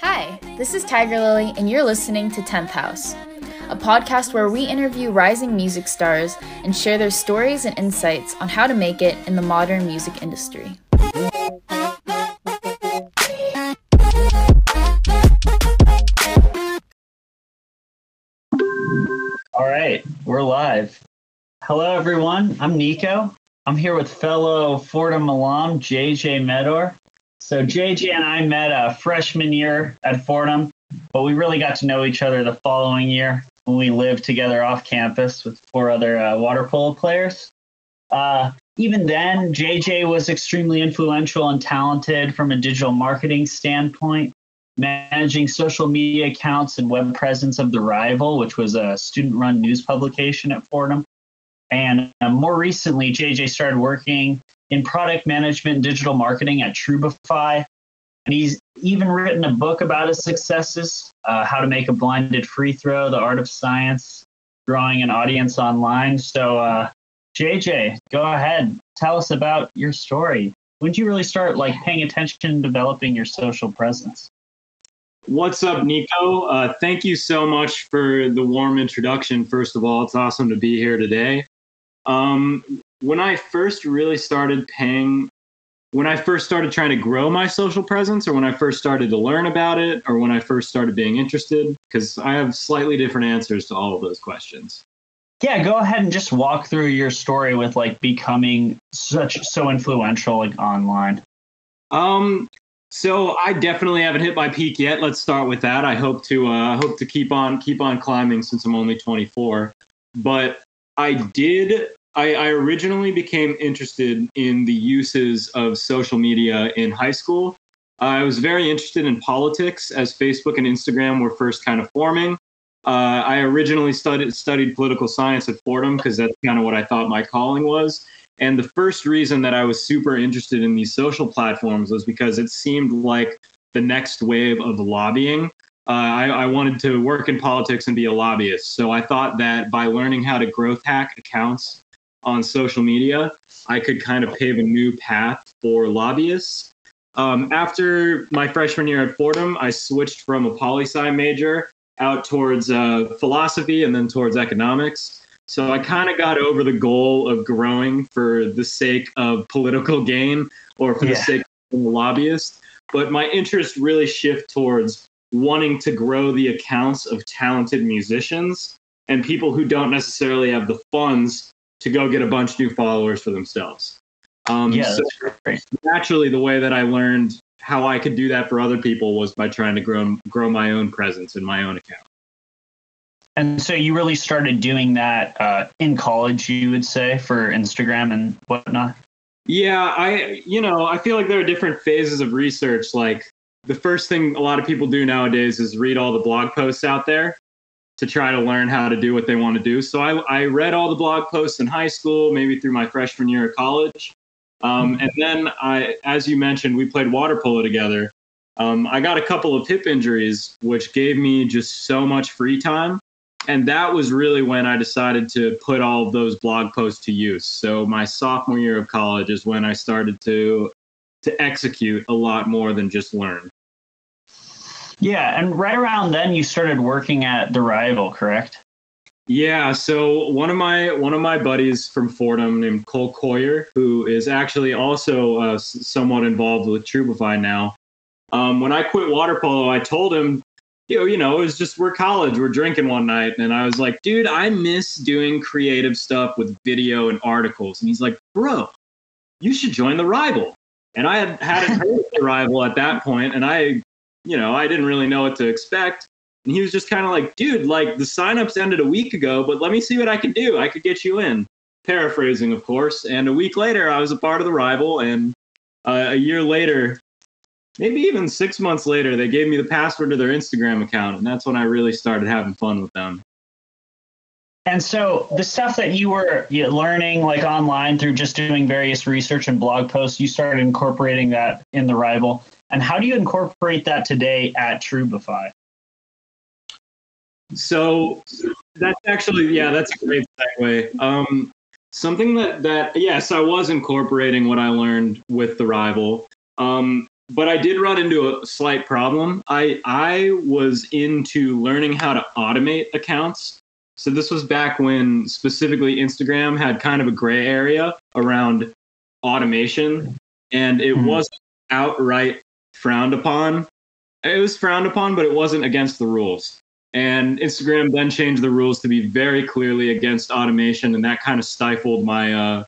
Hi, this is Tiger Lily, and you're listening to 10th House, a podcast where we interview rising music stars and share their stories and insights on how to make it in the modern music industry. All right, we're live. Hello, everyone. I'm Nico. I'm here with fellow Fordham alum JJ Metter. So JJ and I met a freshman year at Fordham, but we really got to know each other the following year when we lived together off campus with four other uh, water polo players. Uh, even then, JJ was extremely influential and talented from a digital marketing standpoint, managing social media accounts and web presence of The Rival, which was a student run news publication at Fordham. And uh, more recently, JJ started working in product management and digital marketing at Trubify. And he's even written a book about his successes uh, how to make a blinded free throw, the art of science, drawing an audience online. So, uh, JJ, go ahead. Tell us about your story. When did you really start like paying attention and developing your social presence? What's up, Nico? Uh, thank you so much for the warm introduction. First of all, it's awesome to be here today. Um, when I first really started paying, when I first started trying to grow my social presence, or when I first started to learn about it, or when I first started being interested, because I have slightly different answers to all of those questions. Yeah, go ahead and just walk through your story with like becoming such so influential like online. Um, so I definitely haven't hit my peak yet. Let's start with that. I hope to uh, hope to keep on keep on climbing since I'm only 24. But I did I, I originally became interested in the uses of social media in high school. I was very interested in politics as Facebook and Instagram were first kind of forming. Uh, I originally studied studied political science at Fordham because that's kind of what I thought my calling was. And the first reason that I was super interested in these social platforms was because it seemed like the next wave of lobbying. Uh, I, I, wanted to work in politics and be a lobbyist. So I thought that by learning how to growth hack accounts on social media, I could kind of pave a new path for lobbyists. Um, after my freshman year at Fordham, I switched from a poli sci major out towards uh, philosophy and then towards economics. So I kind of got over the goal of growing for the sake of political gain or for yeah. the sake of a lobbyist. But my interest really shift towards wanting to grow the accounts of talented musicians and people who don't necessarily have the funds to go get a bunch of new followers for themselves. Um, yeah, so naturally, the way that I learned how I could do that for other people was by trying to grow grow my own presence in my own account. And so you really started doing that uh, in college, you would say, for Instagram and whatnot. Yeah, I you know I feel like there are different phases of research. Like the first thing a lot of people do nowadays is read all the blog posts out there, to try to learn how to do what they want to do. So I, I read all the blog posts in high school, maybe through my freshman year of college. Um, and then I, as you mentioned, we played water polo together. Um, I got a couple of hip injuries, which gave me just so much free time. And that was really when I decided to put all of those blog posts to use. So my sophomore year of college is when I started to to execute a lot more than just learn. Yeah, and right around then you started working at the rival, correct? Yeah, so one of my one of my buddies from Fordham named Cole Coyer, who is actually also uh, somewhat involved with Trubify now. Um, when I quit water polo, I told him, you know, you know, it was just we're college, we're drinking one night, and I was like, dude, I miss doing creative stuff with video and articles, and he's like, bro, you should join the rival. And I had hadn't heard of the rival at that point, and I you know, I didn't really know what to expect. And he was just kind of like, dude, like the signups ended a week ago, but let me see what I can do. I could get you in. Paraphrasing, of course. And a week later, I was a part of the rival. And uh, a year later, maybe even six months later, they gave me the password to their Instagram account. And that's when I really started having fun with them. And so the stuff that you were learning like online through just doing various research and blog posts, you started incorporating that in the rival. And how do you incorporate that today at Trubify? So that's actually yeah, that's a great segue. Um, something that that yes, I was incorporating what I learned with the rival. Um, but I did run into a slight problem. I I was into learning how to automate accounts. So this was back when specifically Instagram had kind of a gray area around automation, and it Mhm. wasn't outright frowned upon. It was frowned upon, but it wasn't against the rules. And Instagram then changed the rules to be very clearly against automation, and that kind of stifled my uh,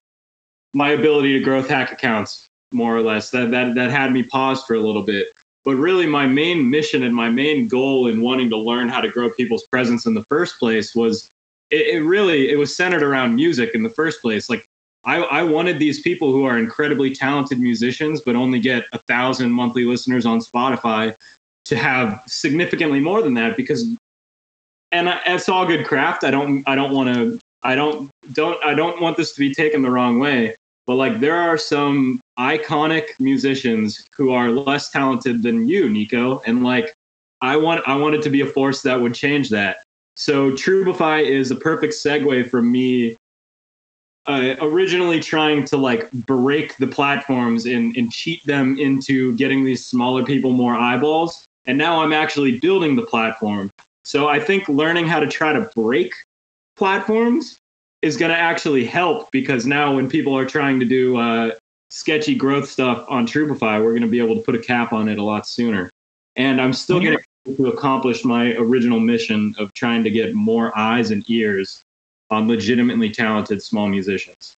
my ability to growth hack accounts more or less. That that that had me paused for a little bit. But really, my main mission and my main goal in wanting to learn how to grow people's presence in the first place was it, it really it was centered around music in the first place. Like I, I wanted these people who are incredibly talented musicians, but only get a thousand monthly listeners on Spotify to have significantly more than that because and I, it's all good craft. I don't I don't want to I don't don't I don't want this to be taken the wrong way. But like there are some iconic musicians who are less talented than you, Nico, and like I want I wanted to be a force that would change that. So Trubify is a perfect segue for me uh, originally trying to like break the platforms and, and cheat them into getting these smaller people more eyeballs. And now I'm actually building the platform. So I think learning how to try to break platforms is going to actually help because now when people are trying to do uh, sketchy growth stuff on Trubify, we're going to be able to put a cap on it a lot sooner. And I'm still going to accomplish my original mission of trying to get more eyes and ears on legitimately talented small musicians.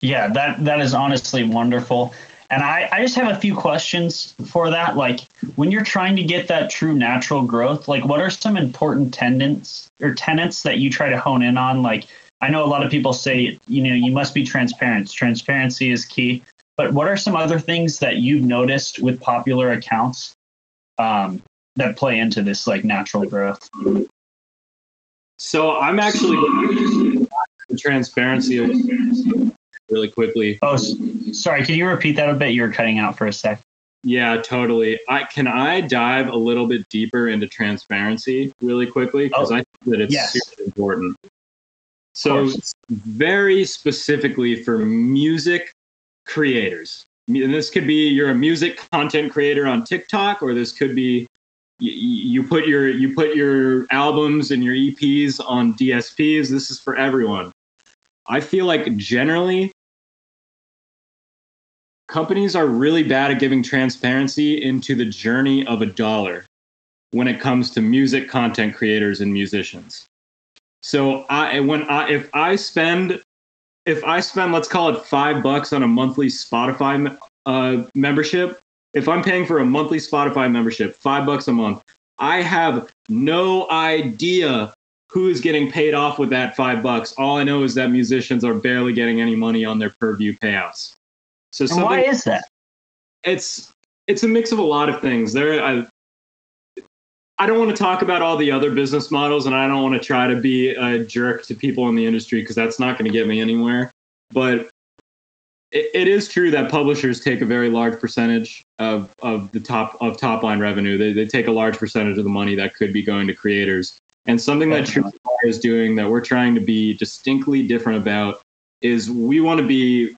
Yeah, that that is honestly wonderful. And I, I just have a few questions for that. Like when you're trying to get that true natural growth, like what are some important tenets or tenets that you try to hone in on? Like I know a lot of people say, you know, you must be transparent. Transparency is key. But what are some other things that you've noticed with popular accounts um, that play into this like natural growth? So I'm actually the transparency of really quickly. Oh, sorry. Can you repeat that a bit? You were cutting out for a sec. Yeah, totally. I can I dive a little bit deeper into transparency really quickly because Oh, I think that it's yes. super important. So very specifically for music creators. And this could be you're a music content creator on TikTok, or this could be you, put your you put your albums and your EPs on DSPs. This is for everyone. I feel like generally companies are really bad at giving transparency into the journey of a dollar when it comes to music content creators and musicians. So I when I if I spend if I spend let's call it 5 bucks on a monthly Spotify uh, membership, if I'm paying for a monthly Spotify membership, 5 bucks a month, I have no idea who is getting paid off with that 5 bucks. All I know is that musicians are barely getting any money on their per view payouts. So why is that? it's it's a mix of a lot of things. There, I, I don't want to talk about all the other business models, and I don't want to try to be a jerk to people in the industry because that's not going to get me anywhere. But it, it is true that publishers take a very large percentage of of the top of top line revenue. They they take a large percentage of the money that could be going to creators. And something that True is doing that we're trying to be distinctly different about is we want to be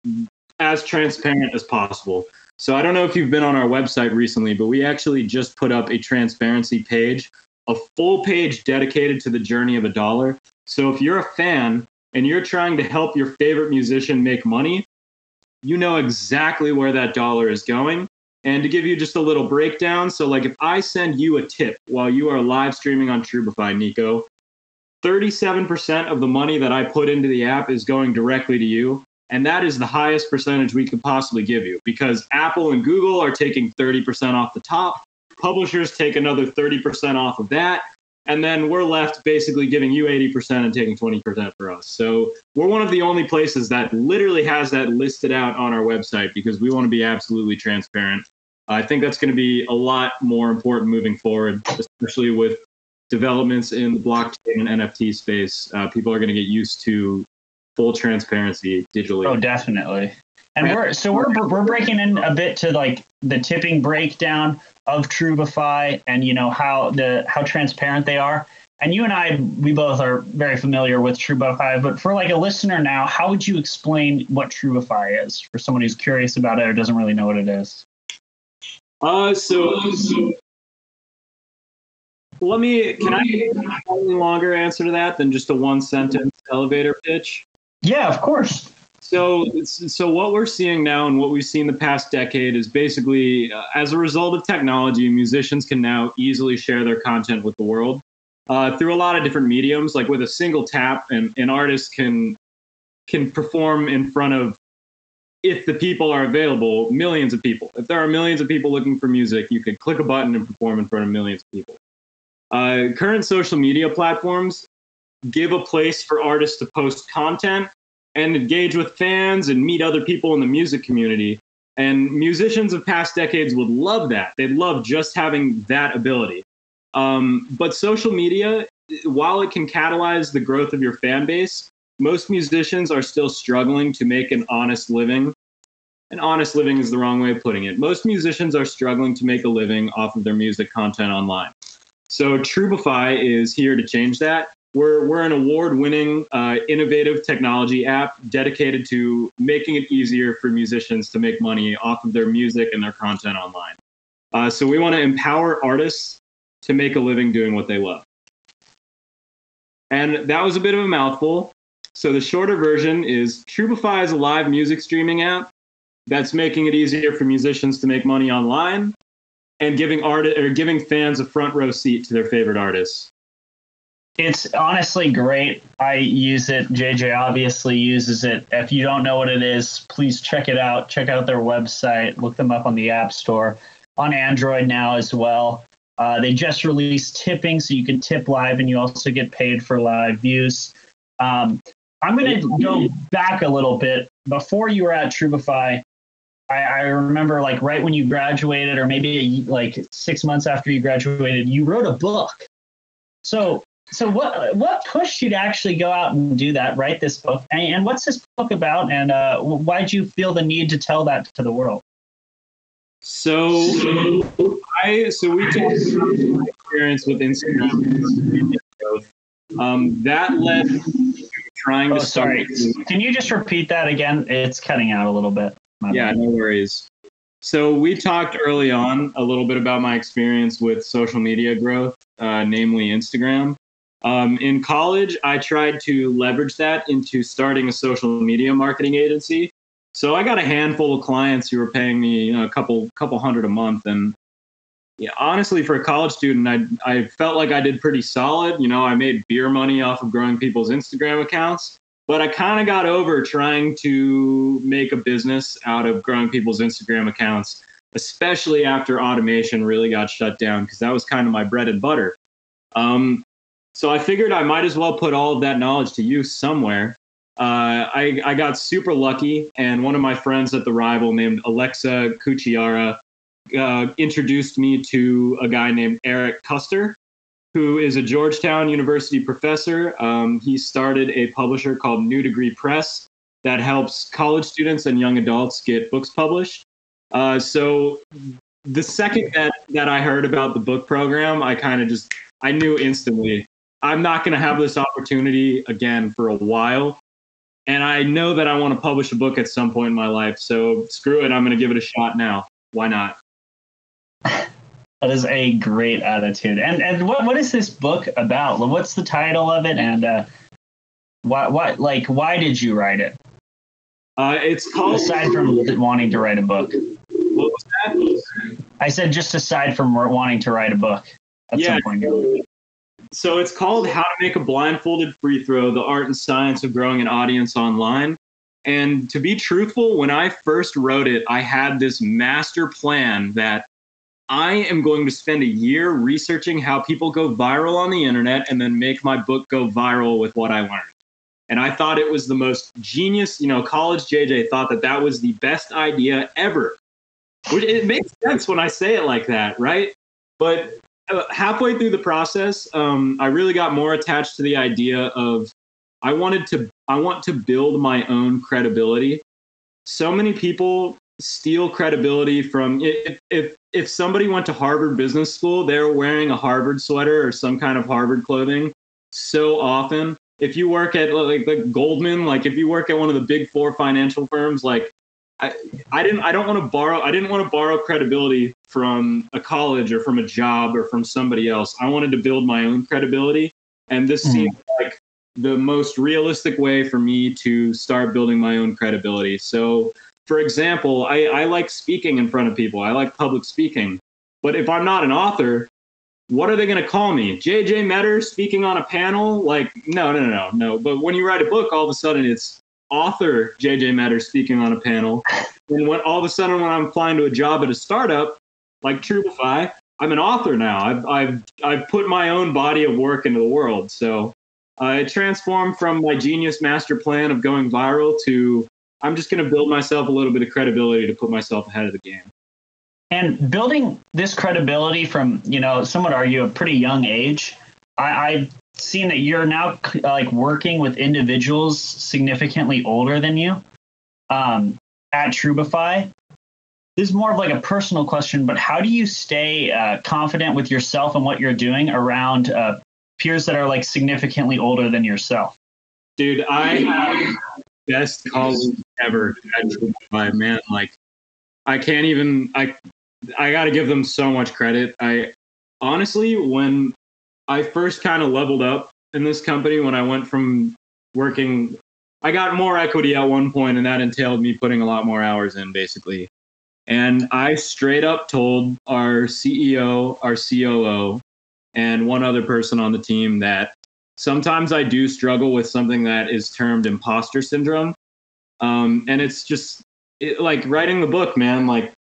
as transparent as possible. So I don't know if you've been on our website recently, but we actually just put up a transparency page, a full page dedicated to the journey of a dollar. So if you're a fan and you're trying to help your favorite musician make money, you know exactly where that dollar is going. And to give you just a little breakdown, so like if I send you a tip while you are live streaming on Trubify, Nico, 37% of the money that I put into the app is going directly to you. And that is the highest percentage we could possibly give you because Apple and Google are taking 30% off the top. Publishers take another 30% off of that. And then we're left basically giving you 80% and taking 20% for us. So we're one of the only places that literally has that listed out on our website because we want to be absolutely transparent. I think that's going to be a lot more important moving forward, especially with developments in the blockchain and NFT space. Uh, people are going to get used to full transparency digitally. Oh, definitely. And we're so we're we're breaking in a bit to like the tipping breakdown of Trubify and you know how the how transparent they are. And you and I, we both are very familiar with Trubify, but for like a listener now, how would you explain what Trubify is for someone who's curious about it or doesn't really know what it is? Uh, so, let me. Can I a longer answer to that than just a one sentence elevator pitch? Yeah, of course. So, so what we're seeing now and what we've seen the past decade is basically, uh, as a result of technology, musicians can now easily share their content with the world uh, through a lot of different mediums. Like with a single tap, and an artist can can perform in front of, if the people are available, millions of people. If there are millions of people looking for music, you could click a button and perform in front of millions of people. Uh, current social media platforms give a place for artists to post content and engage with fans and meet other people in the music community. And musicians of past decades would love that. They'd love just having that ability. Um, but social media, while it can catalyze the growth of your fan base, most musicians are still struggling to make an honest living. An honest living is the wrong way of putting it. Most musicians are struggling to make a living off of their music content online. So Trubify is here to change that. We're, we're an award winning, uh, innovative technology app dedicated to making it easier for musicians to make money off of their music and their content online. Uh, so we want to empower artists to make a living doing what they love. And that was a bit of a mouthful. So the shorter version is Trubify is a live music streaming app that's making it easier for musicians to make money online and giving art or giving fans a front row seat to their favorite artists. It's honestly great. I use it. JJ obviously uses it. If you don't know what it is, please check it out. Check out their website. Look them up on the App Store, on Android now as well. Uh, they just released tipping, so you can tip live and you also get paid for live views. Um, I'm going to go back a little bit. Before you were at Trubify, I, I, remember like right when you graduated, or maybe like six months after you graduated, you wrote a book. So so what what pushed you to actually go out and do that, write this book, and, and what's this book about, and uh, why did you feel the need to tell that to the world? So I so we talked about my experience with Instagram growth. Um, that led to trying oh, to. Sorry, can you just repeat that again? It's cutting out a little bit. My yeah, bad. no worries. So we talked early on a little bit about my experience with social media growth, uh, namely Instagram. Um, in college, I tried to leverage that into starting a social media marketing agency. So I got a handful of clients who were paying me you know, a couple couple hundred a month, and yeah, honestly, for a college student, I I felt like I did pretty solid. You know, I made beer money off of growing people's Instagram accounts, but I kind of got over trying to make a business out of growing people's Instagram accounts, especially after automation really got shut down because that was kind of my bread and butter. Um, so I figured I might as well put all of that knowledge to use somewhere. Uh, I, I got super lucky, and one of my friends at the rival named Alexa Kuchiara uh, introduced me to a guy named Eric Koester, who is a Georgetown University professor. Um, he started a publisher called New Degree Press that helps college students and young adults get books published. Uh, so the second that, that I heard about the book program, I kind of just I knew instantly I'm not going to have this opportunity again for a while. And I know that I want to publish a book at some point in my life. So screw it. I'm going to give it a shot now. Why not? That is a great attitude. And and what what is this book about? What's the title of it? And uh, why what like why did you write it? Uh, it's called aside from wanting to write a book. What was that? I said just aside from wanting to write a book at yeah. some point. So it's called How to Make a Blindfolded Free Throw The Art and Science of Growing an Audience Online. And to be truthful, when I first wrote it, I had this master plan that I am going to spend a year researching how people go viral on the internet and then make my book go viral with what I learned. And I thought it was the most genius, you know, college JJ thought that that was the best idea ever. Which it makes sense when I say it like that, right? But halfway through the process, um, I really got more attached to the idea of I wanted to I want to build my own credibility. So many people steal credibility from if if if somebody went to Harvard Business School, they're wearing a Harvard sweater or some kind of Harvard clothing so often. If you work at like, like Goldman, like if you work at one of the big four financial firms, like I, I didn't I don't want to borrow I didn't want to borrow credibility from a college or from a job or from somebody else. I wanted to build my own credibility and this mm. seemed like the most realistic way for me to start building my own credibility. So for example, I, I like speaking in front of people. I like public speaking. But if I'm not an author, what are they going to call me? JJ Metter speaking on a panel? Like, no, no, no, no. But when you write a book, all of a sudden it's author JJ Metter speaking on a panel. And when all of a sudden when I'm applying to a job at a startup like Trubify, I'm an author now. I've I've I've put my own body of work into the world. So uh, it transformed from my genius master plan of going viral to I'm just going to build myself a little bit of credibility to put myself ahead of the game. And building this credibility from, you know, some would argue a pretty young age. I, I've seen that you're now like working with individuals significantly older than you um, at Trubify. This is more of like a personal question, but how do you stay uh, confident with yourself and what you're doing around uh, peers that are like significantly older than yourself? Dude, I have best colleagues ever at Trubify, man. Like, I can't even. I I got to give them so much credit. I honestly, when I first kind of leveled up in this company, when I went from working, I got more equity at one point, and that entailed me putting a lot more hours in, basically. And I straight up told our CEO, our COO, and one other person on the team that sometimes I do struggle with something that is termed imposter syndrome. Um, and it's just it, like writing the book, man. Like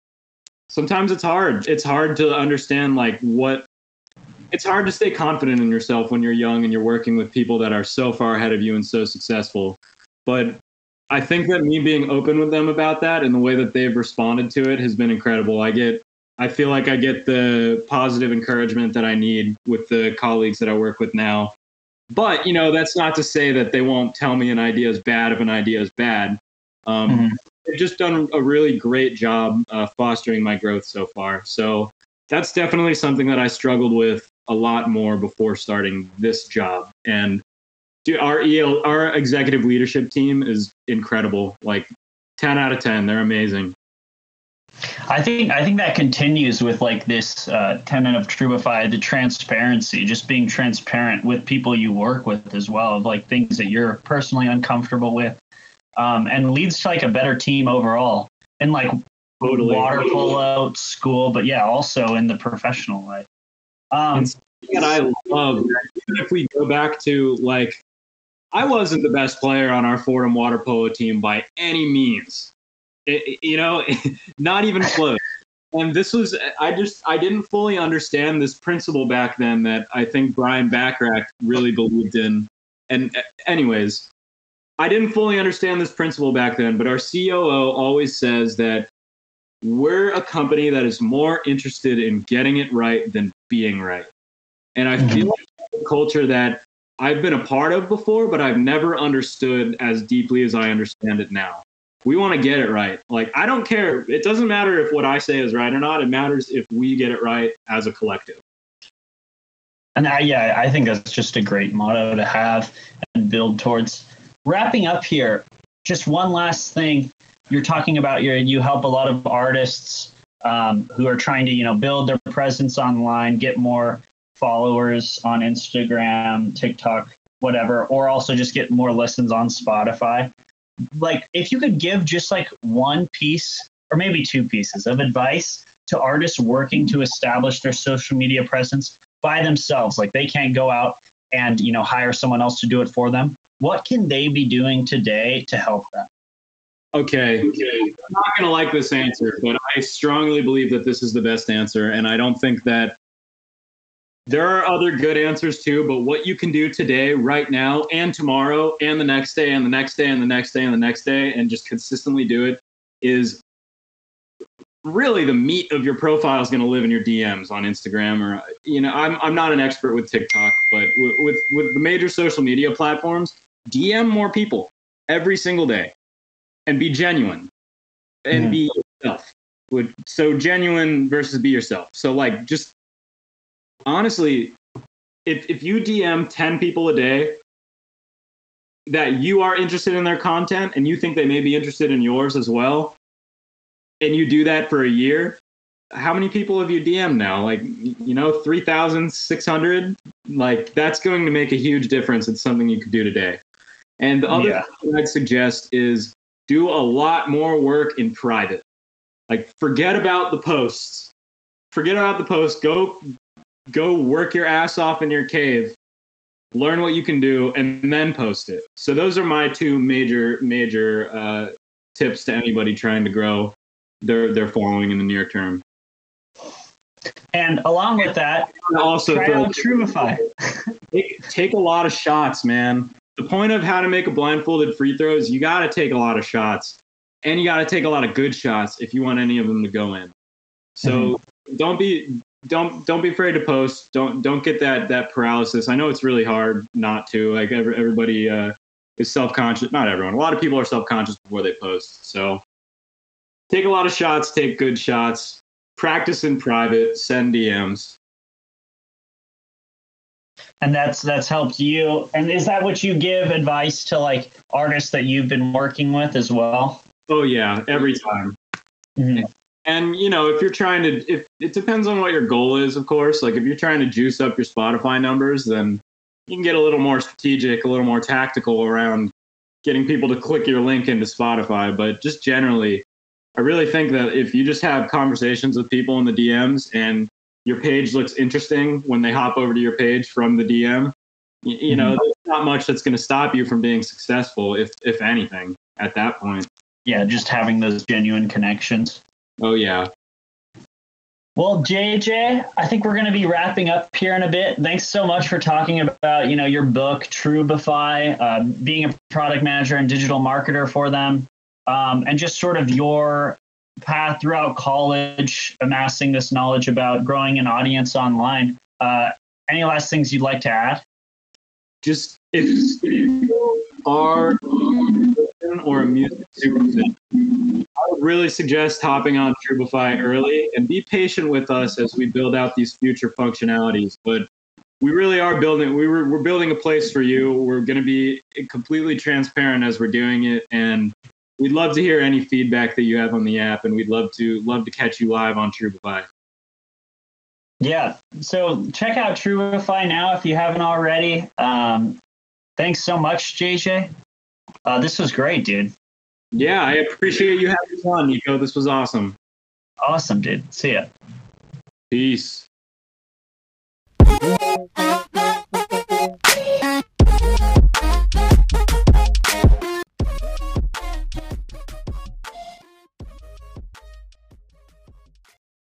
sometimes it's hard. It's hard to understand like what it's hard to stay confident in yourself when you're young and you're working with people that are so far ahead of you and so successful. But I think that me being open with them about that and the way that they've responded to it has been incredible. I get I feel like I get the positive encouragement that I need with the colleagues that I work with now. But, you know, that's not to say that they won't tell me an idea is bad if an idea is bad. Um, mm-hmm they've just done a really great job uh, fostering my growth so far. So that's definitely something that I struggled with a lot more before starting this job. And dude, our EL, our executive leadership team is incredible. Like 10 out of 10. They're amazing. I think I think that continues with like this uh, tenet of Trubify, the transparency, just being transparent with people you work with as well, of like things that you're personally uncomfortable with, um, and leads to like a better team overall in like totally. water polo school, but yeah, also in the professional life. Um, and I love even if we go back to like, I wasn't the best player on our Fordham water polo team by any means. It, you know, not even close. And this was, I just, I didn't fully understand this principle back then that I think Brian Backrack really believed in. And, anyways, I didn't fully understand this principle back then, but our COO always says that we're a company that is more interested in getting it right than being right. And I feel mm-hmm. like a culture that I've been a part of before, but I've never understood as deeply as I understand it now. We want to get it right. Like, I don't care. It doesn't matter if what I say is right or not. It matters if we get it right as a collective. And I, yeah, I think that's just a great motto to have and build towards wrapping up here, just one last thing. You're talking about your you help a lot of artists um, who are trying to you know build their presence online, get more followers on Instagram, TikTok, whatever, or also just get more listens on Spotify. Like if you could give just like one piece or maybe two pieces of advice to artists working to establish their social media presence by themselves, like they can't go out and you know hire someone else to do it for them what can they be doing today to help them okay. Okay. I'm not going to like this answer but i strongly believe that this is the best answer and i don't think that there are other good answers too but what you can do today right now and tomorrow and the next day and the next day and the next day and the next day and just consistently do it is really the meat of your profile is going to live in your DMs on Instagram or you know I'm I'm not an expert with TikTok, but with, with with the major social media platforms, DM more people every single day and be genuine and be hmm. yourself. So genuine versus be yourself. So like just honestly, if if you DM 10 people a day that you are interested in their content and you think they may be interested in yours as well, and you do that for a year, how many people have you DM now? Like, you know, 3,600? Like, that's going to make a huge difference. It's something you could do today. And the other Yeah. thing I'd suggest is do a lot more work in private. Like, forget about the posts. Forget about the posts. Go, go work your ass off in your cave. Learn what you can do, and then post it. So those are my two major, major uh, tips to anybody trying to grow their their following in the near term. And along with that, also try throw- out Trubify. take, take a lot of shots, man. The point of how to make a blindfolded free throw is you got to take a lot of shots, and you got to take a lot of good shots if you want any of them to go in. So don't be don't don't be afraid to post. Don't don't get that that paralysis. I know it's really hard not to. Like every, everybody uh, is self conscious. Not everyone. A lot of people are self conscious before they post. So take a lot of shots. Take good shots. Practice in private. Send DMs. And that's that's helped you. And is that what you give advice to like artists that you've been working with as well? Oh yeah, every time. Mhm. And you know, if you're trying to, if it depends on what your goal is, of course. Like if you're trying to juice up your Spotify numbers, then you can get a little more strategic, a little more tactical around getting people to click your link into Spotify. But just generally, I really think that if you just have conversations with people in the DMs and your page looks interesting when they hop over to your page from the DM, you, you know, there's not much that's going to stop you from being successful, if if anything, at that point. Yeah, just having those genuine connections. Oh yeah. Well, JJ, I think we're going to be wrapping up here in a bit. Thanks so much for talking about, you know, your book, Trubify, uh, being a product manager and digital marketer for them, um, and just sort of your path throughout college, amassing this knowledge about growing an audience online. Uh, any last things you'd like to add? just if you are or a music superfan, I would really suggest hopping on Trubify early and be patient with us as we build out these future functionalities. But we really are building. We were, we're building a place for you. We're going to be completely transparent as we're doing it, and we'd love to hear any feedback that you have on the app, and we'd love to love to catch you live on Trubify. Yeah. So check out Trubify now if you haven't already. Um, thanks so much, JJ. Uh, this was great, dude. Yeah, I appreciate you having me on, Nico. This was awesome. Awesome, dude. See ya. Peace.